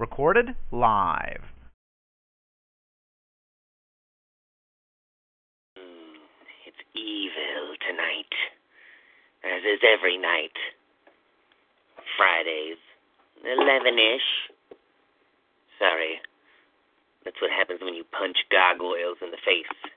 Recorded live. Mm, it's evil tonight, as is every night. Fridays, 11 ish. Sorry. That's what happens when you punch gargoyles in the face.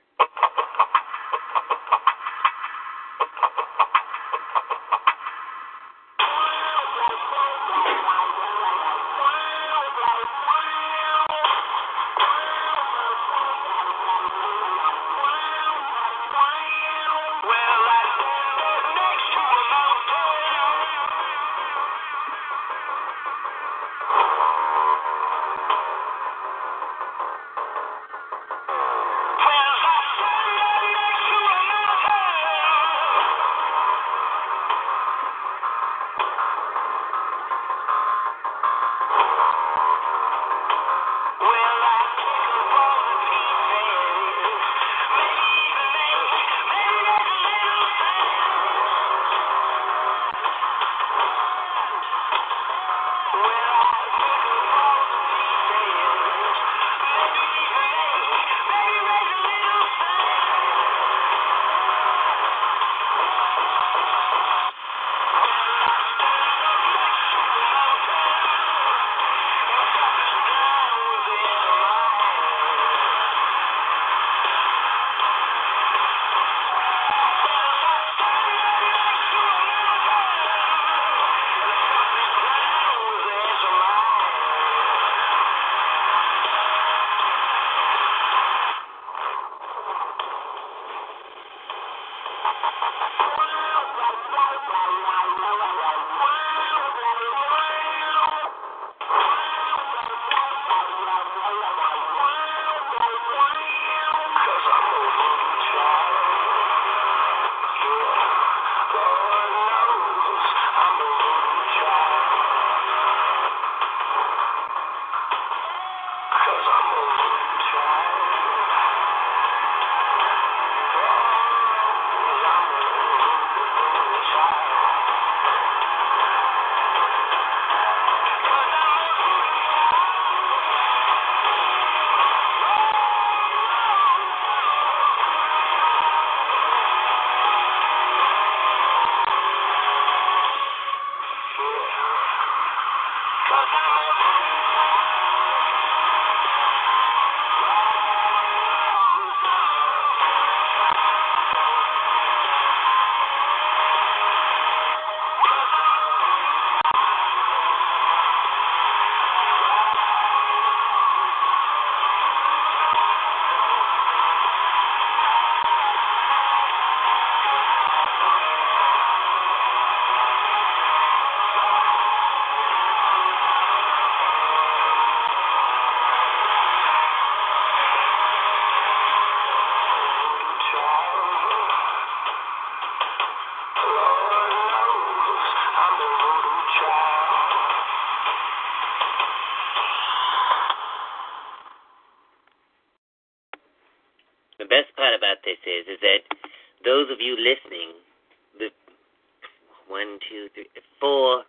One, two, three, four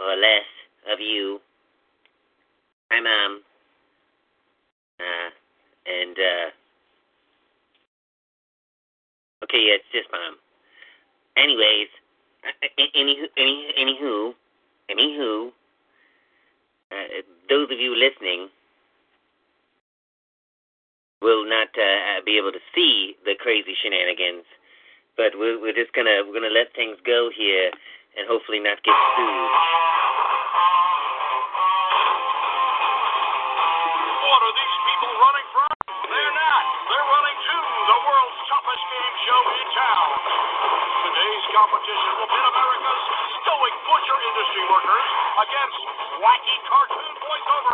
or less of you, my mom, uh, and uh, okay, yeah, it's just mom. Anyways, any, any, anywho, anywho, uh, those of you listening will not uh, be able to see the crazy shenanigans, but we're, we're just gonna we're gonna let things go here and hopefully not get sued. What are these people running? They're not. They're running to the world's toughest game show in town. Today's competition will pit America's stoic butcher industry workers against wacky cartoon voiceover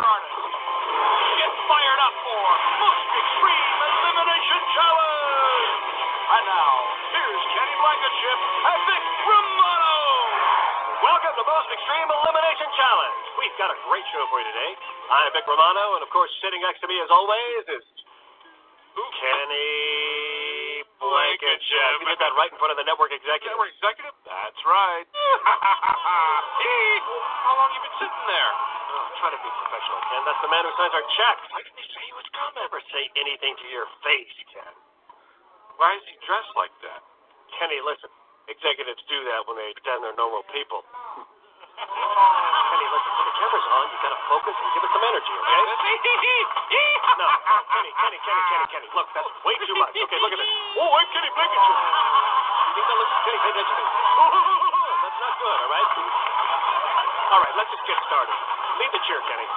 We've got a great show for you today. I'm Vic Romano, and of course, sitting next to me as always is Kenny Blankenship. You did that right in front of the network executive. Network executive? That's right. How long you been sitting there? Oh, try to be professional, Ken. That's the man who signs our checks. Why did they say he was coming? Never say anything to your face, Ken. Why is he dressed like that? Kenny, listen. Executives do that when they pretend they're normal people. Kenny, listen. When camera's on, you gotta focus and give it some energy, okay? No, Kenny, Kenny, Kenny, Kenny, Kenny. Look, that's way too much. Okay, look at this. Oh, I'm Kenny Blankenship. You think that looks Kenny? Pay attention to me. That's not good, all right? All right, let's just get started. Leave the chair, Kenny.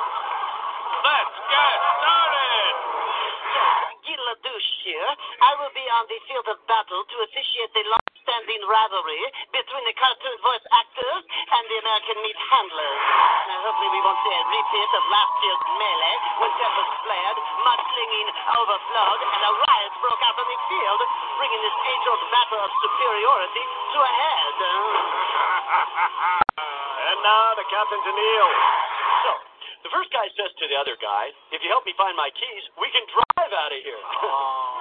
Let's get started! Gil LaDouche here. I will be on the field of battle to officiate the long-standing rivalry between the cartoon voice actors and the American meat handlers. Now, hopefully we won't see a repeat of last year's melee when tempers flared, mudslinging overflowed, and a riot broke out on the field, bringing this age-old battle of superiority to a head. And now the captain to kneel. So, the first guy says to the other guy, if you help me find my keys, we can drive out of here. Oh.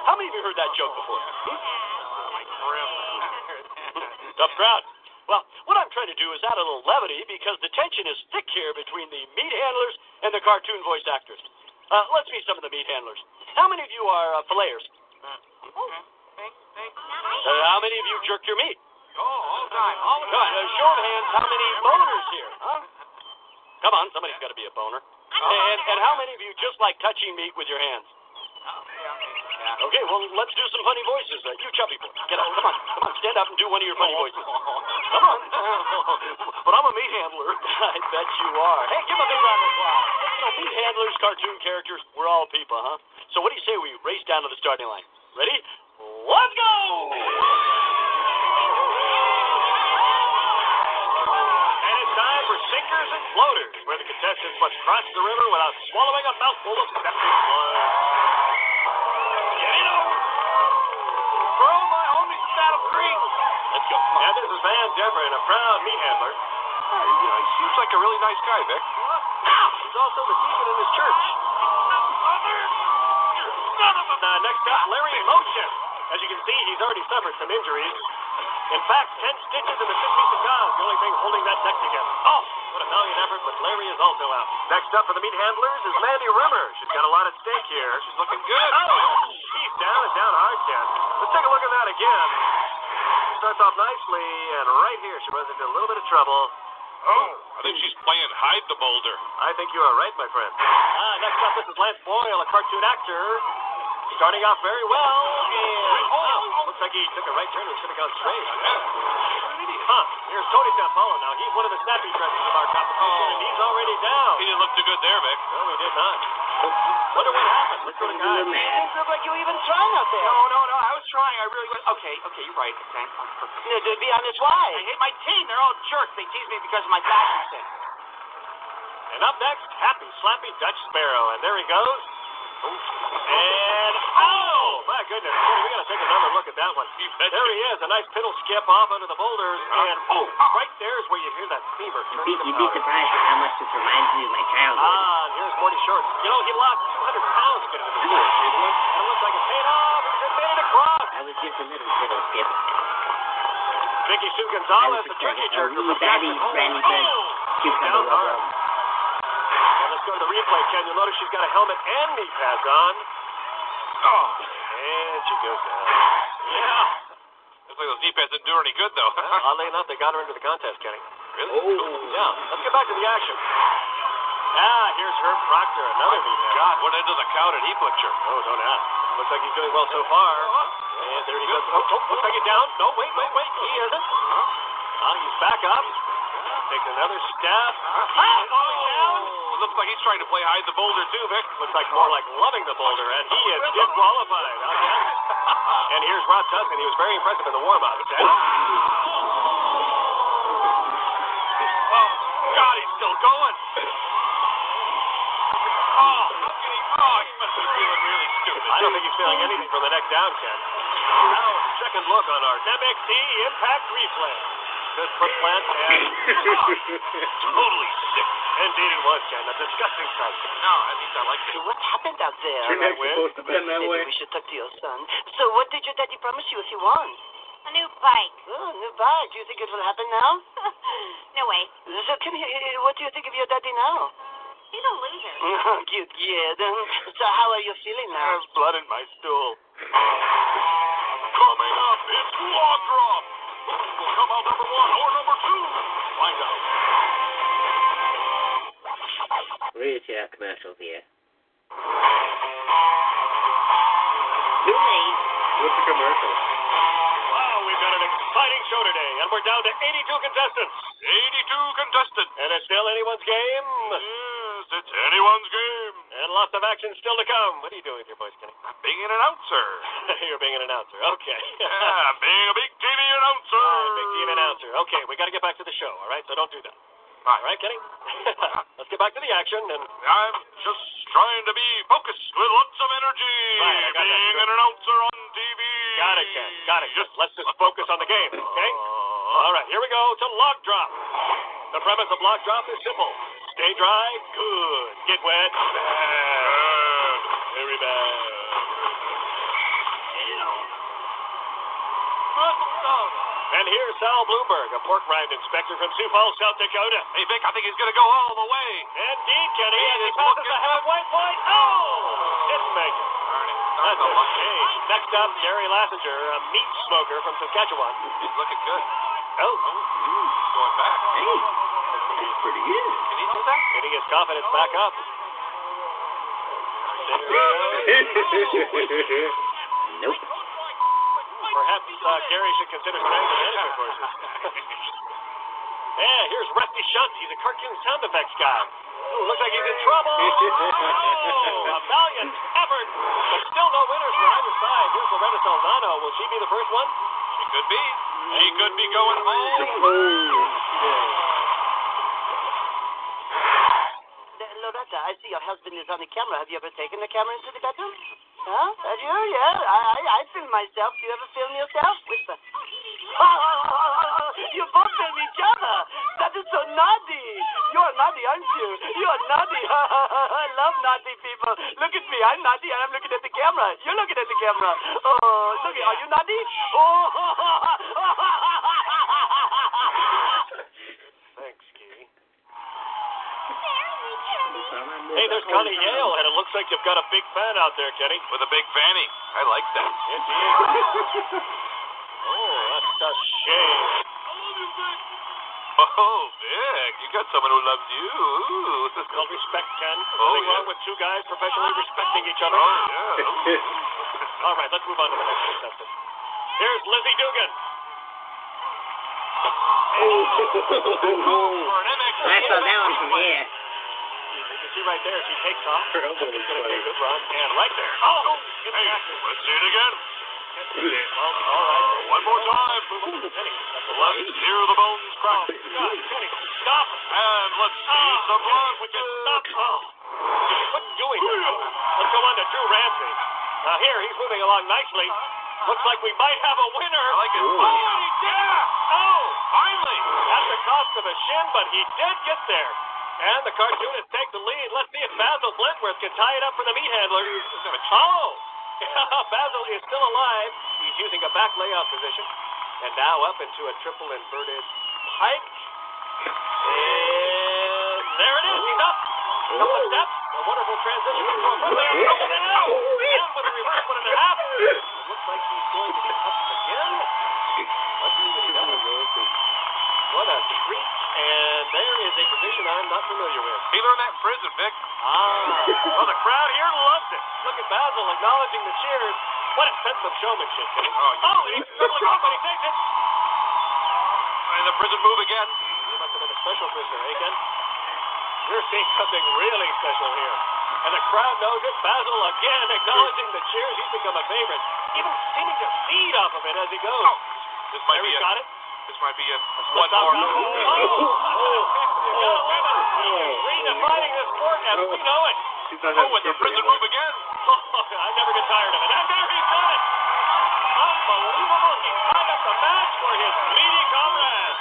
How many of you heard that joke before? Tough crowd. Well, what I'm trying to do is add a little levity because the tension is thick here between the meat handlers and the cartoon voice actors. Uh, let's meet some of the meat handlers. How many of you are uh, filleters? Uh, how many of you jerk your meat? Oh, all the time. All the Come on, uh, show of hands, how many boners here? Huh? Come on, somebody's got to be a boner. And, and how many of you just like touching meat with your hands? Okay, well, let's do some funny voices. Uh, you chubby boy, get up. Come on, come on, stand up and do one of your funny voices. Come on. but I'm a meat handler. I bet you are. Hey, give him a big round of applause. You know, meat handlers, cartoon characters, we're all people, huh? So what do you say we race down to the starting line? Ready? Let's go! And it's time for sinkers and floaters, where the contestants must cross the river without swallowing a mouthful of septic blood. Get it over. Throw my homie to Saddle Creek. Let's go. And this Van Deverin, a proud meat handler. Hey, you know, he seems like a really nice guy, Vic. He's also the deacon in his church. Next up, Larry Motion. As you can see, he's already suffered some injuries. In fact, 10 stitches in the 6 piece of gauze, the only thing holding that neck together. Oh, what a valiant effort, but Larry is also out. Next up for the meat handlers is Mandy Rimmer. She's got a lot at stake here. She's looking good. Oh, she's down and down hard, Ken. Let's take a look at that again. Starts off nicely, and right here she runs into a little bit of trouble. Oh, I think she's playing hide the boulder. I think you are right, my friend. Ah, next up, this is Lance Boyle, a cartoon actor. Starting off very well, and oh, looks like he took a right turn and should have gone straight. Huh, here's Tony Sampolo now. He's one of the snappy dressers of our competition, and he's already down. He didn't look too good there, Vic. No, he did not. Wonder what happened. Let's go to guys. Doesn't look like you even trying out there. No, no, no. I was trying. I really was. Okay, okay, you're right. Okay. You know, to be honest, why? I hate my team. They're all jerks. They tease me because of my fashion sense. And up next, Happy Slappy Dutch Sparrow, and there he goes. And oh my goodness, Kenny, we gotta take another look at that one. There he is, a nice piddle skip off under the boulders, and oh, right there is where you hear that fever You'd be, you'd be surprised at how much this reminds me of my childhood. Ah, here's Morty Short. You know, he lost 200 pounds getting into the sport, and it looks like it paid off. He's made it across. I was just a little fiddle skip. Vicky Sue Gonzalez, the turkey jerker from Jackson Hole. bird, Oh, cucumber down hard. rub. And let's go to the replay, Ken. You'll notice she's got a helmet and knee pads on. Oh, And she goes down. yeah. Looks like those didn't do her any good, though. Well, oddly enough, they got her into the contest, Kenny. really? Oh. Yeah, let's get back to the action. Ah, here's Herb Proctor, another man. God, what end of the cow did he butcher? Oh, don't ask. Looks like he's doing well so far. And there he goes. Oh, oh, looks like he's down. No, wait, wait, wait. He isn't. Ah, he's back up. Takes another step. Ah. Oh, looks like he's trying to play hide the boulder too, Vic. Looks like more like loving the boulder, and he is disqualified again. and here's Rob Tuscan. He was very impressive in the warm-up. Oh, God, he's still going. Oh, how can he? Oh, he must be feeling really stupid. I don't think he's feeling anything from the neck down, Ken. Now, second look on our MXC Impact Replay. Good foot plant and totally sick Indeed it was, Ken. A disgusting sight. No, at least I like it. What happened out there? You're not supposed to bend that Maybe way. we should talk to your son. So what did your daddy promise you if you won? A new bike. Oh, new bike. Do you think it will happen now? no way. So come here. What do you think of your daddy now? He's a loser. Oh, Cute kid. So how are you feeling now? There's blood in my stool. Coming up, it's Log Drop. Who will come out number one or number two? Find out. Read your commercial here. Too late. What's the commercial? Wow, we've got an exciting show today, and we're down to 82 contestants. 82 contestants. And it's still anyone's game. Yes, it's anyone's game. And lots of action still to come. What are you doing with your voice, Kenny? I'm being an announcer. You're being an announcer. Okay. yeah, I'm being a big TV announcer. All right, big team announcer. Okay, we got to get back to the show, all right? So don't do that. Right. All right, Kenny? Let's get back to the action and I'm just trying to be focused with lots of energy. Right, being an announcer on TV. got it, Ken. Got it. Just let's just focus on the game, okay? Uh-huh. All right, here we go to log drop. The premise of log drop is simple. Stay dry, good. Get wet, And here's Sal Bloomberg, a pork rind inspector from Sioux Falls, South Dakota. Hey, Vic, I think he's going to go all the way. Indeed, Kenny, He as he passes the halfway point. Oh! Didn't make it. That's a shame. Next up, Gary Lassinger, a meat smoker from Saskatchewan. He's looking good. Oh, oh Going back. Hey, that's pretty good. Can he do that? getting his confidence back up. nope. Perhaps uh, Gary should consider trying the management courses. yeah, here's Rusty Shunt. He's a cartoon sound effects guy. Ooh, looks like he's in trouble. Oh, a valiant effort, but still no winners for either side. Here's Loretta Saldano. Will she be the first one? She could be. She could be going home. Loretta, I see your husband is on the camera. Have you ever taken the camera into the bedroom? Huh? You? Yeah. I, I, I film myself. Do you ever film yourself? Whisper. Oh, oh, oh, you both film each other. That is so naughty. You're naughty, aren't you? You're naughty. I love naughty people. Look at me. I'm naughty and I'm looking at the camera. You're looking at the camera. Oh, look. Are you naughty? Oh. Thanks, Gary. Hey, there's Connie Yale, and it looks like you've got a big fan out there, Kenny. With a big fanny. I like that. Indeed. oh, that's a shame. Oh, Vic, you got someone who loves you. Ooh. It's respect, Ken. Oh, Nothing yeah. wrong with two guys professionally respecting each other. Oh, yeah. All right, let's move on to the next contestant. Here's Lizzie Dugan. For an MXC I saw that one from here. You can see right there, she takes off. Her elbow She's was going to be a funny. good run. And right there. Oh! Good Hey, tackle. let's see it again. Well, all right. One more time. Move on to Kenny. That's a Let's left. hear the bones crowd. Stop. And let's see Oh, some blood. Would oh. you stop? Oh. Quit doing that. Let's go on to Drew Ramsey. Now here, he's moving along nicely. Looks like we might have a winner. I like it. Ooh. Oh, yeah. Oh! Finally. At the cost of a shin, but he did get there. And the cartoonist takes the lead. Let's see if Basil Blentworth can tie it up for the meat handler. Oh! Basil is still alive. He's using a back layout position. And now up into a triple inverted pike. And there it is. He's up. A couple of steps. A wonderful transition into a front layer. Down with a reverse one and a half. It looks like he's going to be up again. Let's see what he does. What a treat. And there is a position I'm not familiar with. He learned that in prison, Vic. Ah. Well, the crowd here loves it. Look at Basil acknowledging the cheers. What a sense of showmanship. Kenny. Oh, oh he's struggling off, but he takes it. And the prison move again. He must have been a special prisoner, eh, Ken? You're seeing something really special here. And the crowd knows it. Basil again acknowledging the cheers. He's become a favorite. Even seeming to feed off of it as he goes. Oh, this might there be he a, got it. This might be a One more. Oh, oh, redefining the sport as we know it. Oh, and the prison move again. I never get tired of it. And there he's done it. Unbelievable. He tied up the match for his meaty comrade.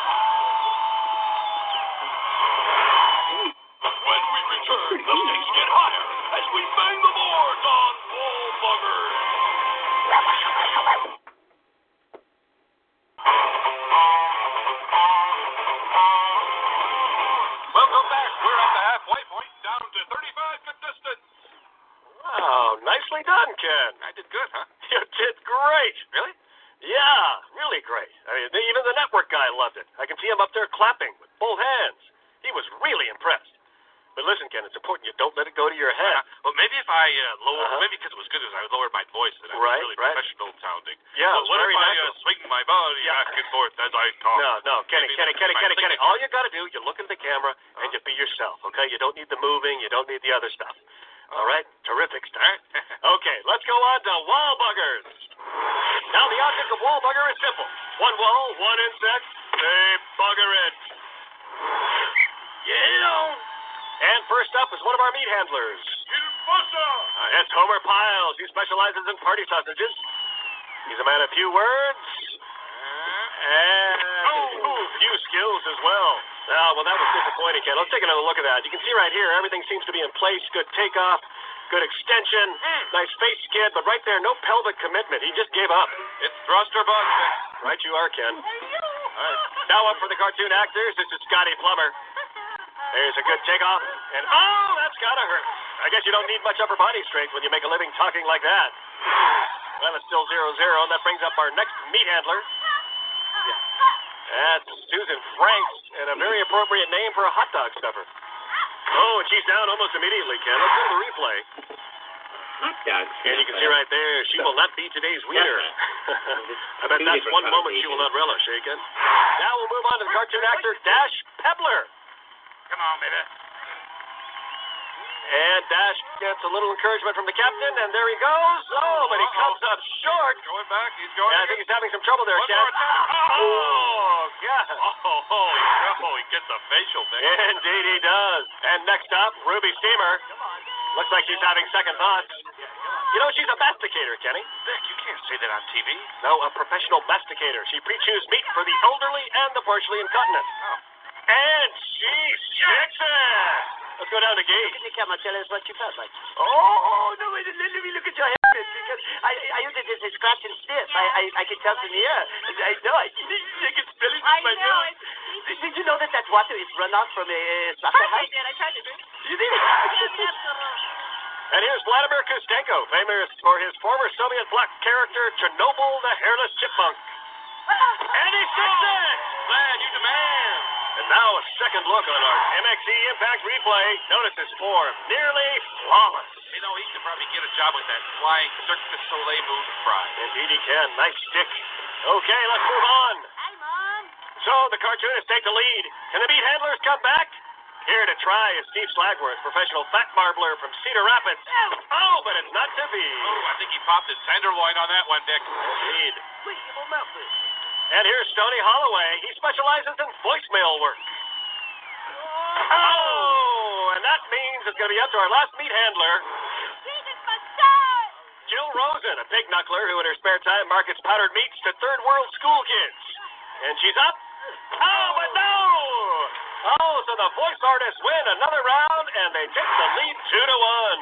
To wall buggers. Now, the object of wall bugger is simple. One wall, one insect, they bugger it. Yeah. And first up is one of our meat handlers. Uh, it's Homer Piles. He specializes in party sausages. He's a man of few words. And ooh, few skills as well. Ah, well, that was disappointing, Ken. Let's take another look at that. You can see right here, everything seems to be in place. Good takeoff, good extension, hmm. nice face skid, but right there, no pelvic commitment. He just gave up. It's thrust or bust. Right you are, Ken. All right. Now up for the cartoon actors. This is Scotty Plummer. There's a good takeoff, and oh, that's gotta hurt. I guess you don't need much upper body strength when you make a living talking like that. Well, it's still zero zero, and that brings up our next meat handler. That's Susan Franks, and a very appropriate name for a hot dog stuffer. Oh, and she's down almost immediately, Ken. Let's go to the replay. And you can see right there, she will not be today's winner. I bet that's one moment she will not relish, eh, Ken? Now we'll move on to the cartoon actor Dash Pebler. Come on, baby. And Dash gets a little encouragement from the captain, and there he goes. Oh, but he comes up short. Going back. He's going. Yeah, I think he's having some trouble there, One Ken. more. Oh, oh God. Oh, oh, holy crow. Oh, he gets a facial thing. Indeed he does. And next up, Ruby Steamer. Looks like she's having second thoughts. You know, she's a masticator, Kenny. Vic, you can't say that on TV. No, a professional masticator. She pre-chews meat for the elderly and the partially incontinent. Oh. And she shakes it. Let's go down to Gabe. Look at the camera. Tell us what you felt like. Oh, no, wait, Let, let me look at your hair because I, I heard that there's a scratch and sniff. I, I, I can tell from here. I know. I, I can smell it I with my know, nose. Did, did you know that that water is runoff from a uh, Of course I did. I tried to drink. You did? And here's Vladimir Kustenko, famous for his former Soviet bloc character Chernobyl the Hairless Chipmunk. And he sticks it! Glad you demand. And now a second look on our MXC Impact replay. Notice his form, nearly flawless. You know, he could probably get a job with that flying Cirque du Soleil moon fry. Indeed he can. Nice stick. Okay, let's move on. Hi, Mom. So the cartoonists take the lead. Can the meat handlers come back? Here to try is Steve Slagworth, professional fat marbler from Cedar Rapids. Oh, but it's not to be. Oh, I think he popped his tenderloin on that one, Dick. Indeed. And here's Stoney Holloway. He specializes in voicemail work. Oh, and that means it's going to be up to our last meat handler, Jesus, my son. Jill Rosen, a pig knuckler who in her spare time markets powdered meats to third world school kids. And she's up. Oh, but no! Oh, so the voice artists win another round and they take the lead two to one.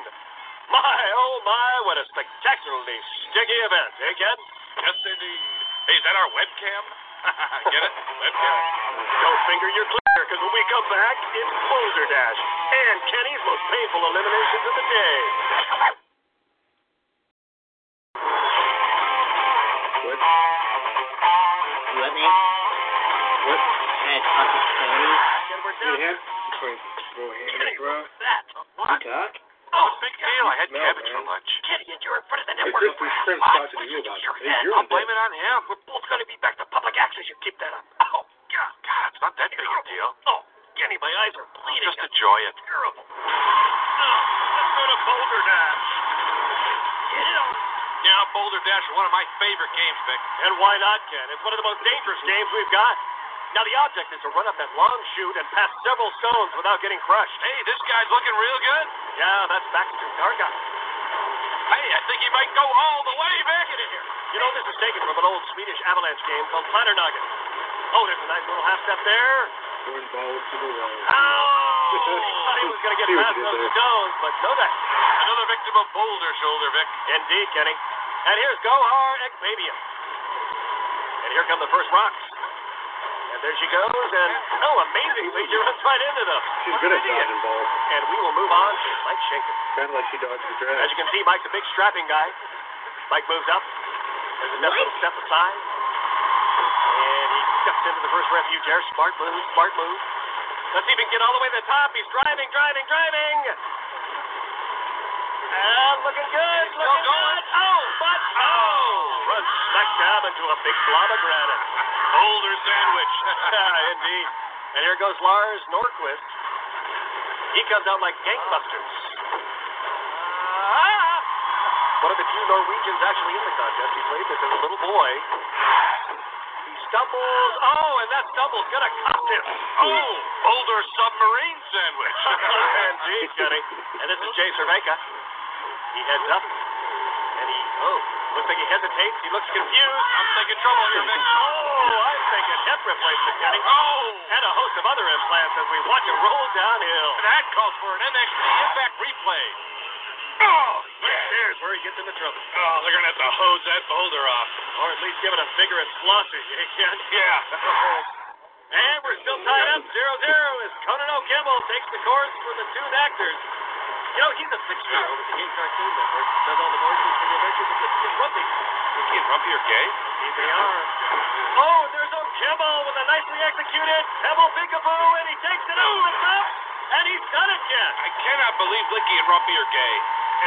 My, oh my, what a spectacularly sticky event, eh, Ken? Yes, indeed. Hey, is that our webcam? Get it? Webcam. Don't finger your clear, because when we come back, it's Boulder Dash and Kenny's most painful eliminations of the day. What? What, man? What? Hey, Uncle Tony. And we're down. Kenny, That's a lot. Talk? Oh, big deal. I had No, cabbage man. for lunch. Kenny, and you're in front of the It's network. just these friends talking to you about it. Hey, you're I'll blame it on him. We're both going to be back to public access. You keep that up. Oh, God. God, it's not that big a deal. Oh, Kenny, my eyes are bleeding. Just enjoy it. terrible. Oh, let's go to Boulder Dash. Get it on. Yeah, Boulder Dash is one of my favorite games, Vic. And why not, Ken? It's one of the most dangerous games we've got. Now, the object is to run up that long chute and pass several stones without getting crushed. Hey, this guy's looking real good. Yeah, that's Baxter, our guy. Hey, I think he might go all the way back in here. You know, this is taken from an old Swedish avalanche game called Platternagen. Oh, there's a nice little half step there. Jordan ball to the right. Oh! Thought he was going to get past those there. stones, but no that. Another victim of boulder shoulder, Vic. Indeed, Kenny. And here's Gohar Ekbabian. And here come the first rocks. And there she goes, and oh, amazingly, she runs right into them. She's What good at dodging balls. And we will move on to Mike Schenker. Kind of like she dodged the As you can see, Mike's a big strapping guy. Mike moves up. There's a little step aside. And he steps into the first refuge there. Smart move, smart move. Let's see if he can get all the way to the top. He's driving, driving, driving. And looking good, looking good. Oh, but oh! Runs smack dab into a big blob of granite. Boulder sandwich. Indeed. And here goes Lars Norquist. He comes out like gangbusters. Ah! One of the few Norwegians actually in the contest. He played this as a little boy. He stumbles. Oh, and that stumble's gonna cost him. Oh, Boulder submarine sandwich. Indeed, Kenny. And this is Jay Cervenka. He heads up. Oh, looks like he hesitates. He looks confused. I'm thinking trouble here, Vic. Oh, I'm thinking hip replacement, Kenny. Oh! And a host of other implants as we watch him roll downhill. That calls for an MXC Impact replay. Oh, yeah. There's where he gets into trouble. Oh, they're going to have to hose that boulder off. Or at least give it a vigorous flossing, eh, Ken? Yeah. and we're still tied up 0-0 as Conan O'Kimball takes the course for the Toon Actors. You know, he's a six-year-old at the Game Cartoon Network. Does all the voices for the adventures of and Rumpy. And Rumpy are gay? Here they are. Oh, and there's O'Kimball with a nicely executed Pebble Peekaboo, and he takes it. Oh, it's up! And he's done it, Ken. I cannot believe Licky and Rumpy are gay.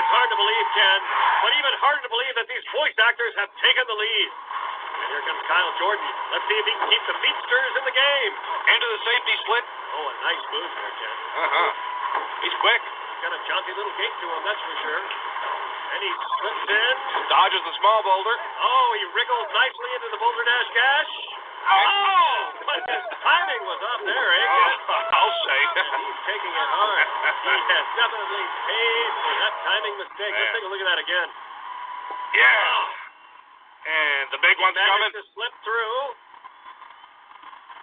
It's hard to believe, Ken, but even harder to believe that these voice actors have taken the lead. And here comes Kyle Jordan. Let's see if he can keep the Beatsters in the game. Into the safety split. Oh, a nice move there, Ken. Uh-huh. He's quick. He's got a jaunty little gait to him, that's for sure. And he slips in. Dodges the small boulder. Oh, he wriggles nicely into the Boulder Dash Gash. Oh, but his timing was off there, eh? Oh, I'll say. He's taking it hard. He has definitely paid for that timing mistake. Let's take a look at that again. yeah. And the big one's coming. To slip through.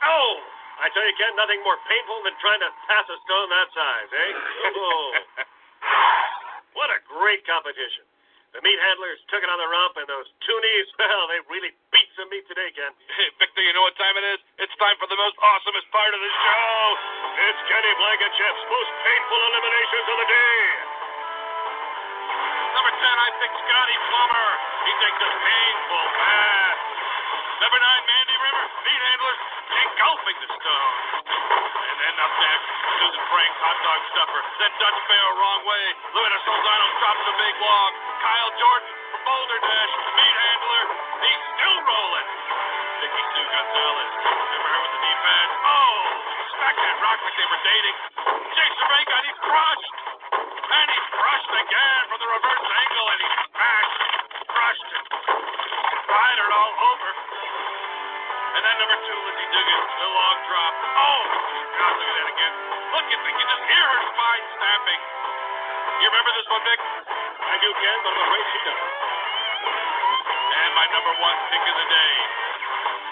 Oh! I tell you, Ken, nothing more painful than trying to pass a stone that size, eh? What a great competition. The meat handlers took it on the rump, and those toonies, well, they really beat some meat today, Ken. Hey, Victor, you know what time it is? It's time for the most awesomest part of the show. It's Kenny Blankenship's most painful eliminations of the day. Number 10, I picked Scotty Plummer. He takes a painful pass. Number 9, Mandy River. Meat handlers engulfing the stone. And then up next, Susan Frank, hot dog stuffer. Then Dutch Bear, wrong way. Luis Solzano drops the big log. Kyle Jordan from Boulder Dash. Meat handler. He's still rolling. Vicky Sue Gonzalez. Remember her with the knee pad? Oh! Smacked that rock like they were dating. Jason Bacon, he's crushed. And he's crushed again from the reverse angle, and he's smashed, crushed, and spidered all over. And then number two, Lizzie Dugan, the long drop. Oh, God, look at that again. Look at me, you can just hear her spine snapping. You remember this one, Vic? I do, Ken, but I'm afraid she doesn't. And my number one pick of the day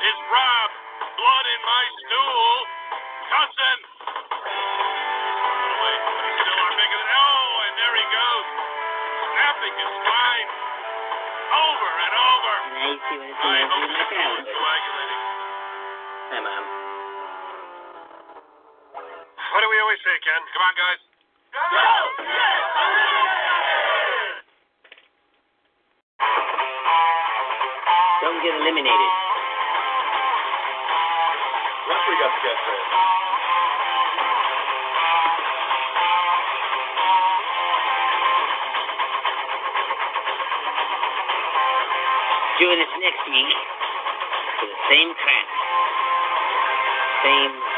is Rob, blood in my stool, Cussin. Wait, he's still our pick of the Oh, and there he goes, snapping his spine over and over. Now you see what it's I doing. hope Look his at stool is it. coagulating. Hi, Mom. What do we always say, Ken? Come on, guys. Don't get eliminated. Referee got the guest there. Join us next week for the same crap. Same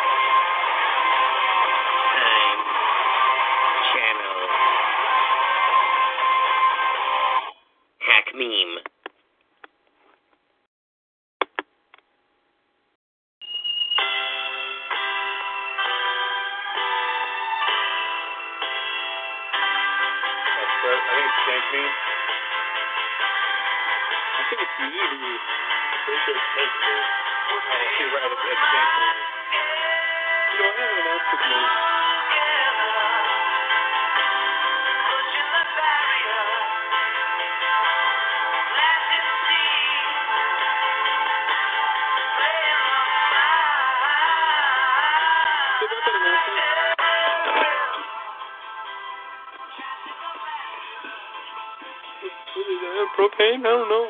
I don't know.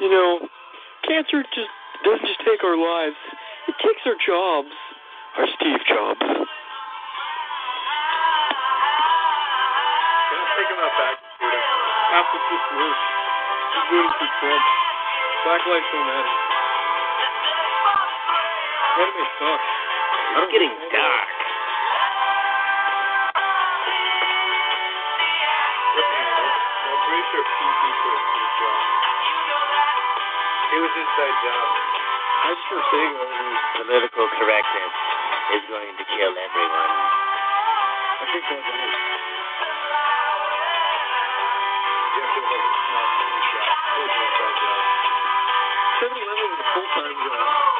You know, cancer just doesn't just take our lives. It takes our jobs. Our Steve Jobs. Back? Half Trump. Black lives don't matter. Anime sucks. It's getting dark. I'm pretty sure PC put a Steve Jobs. It was inside job. I just for. Political correctness is going to kill everyone. I think that's right. You have to look at small Steve It was inside job. 7-Eleven was a full-time job. No, it was inside job.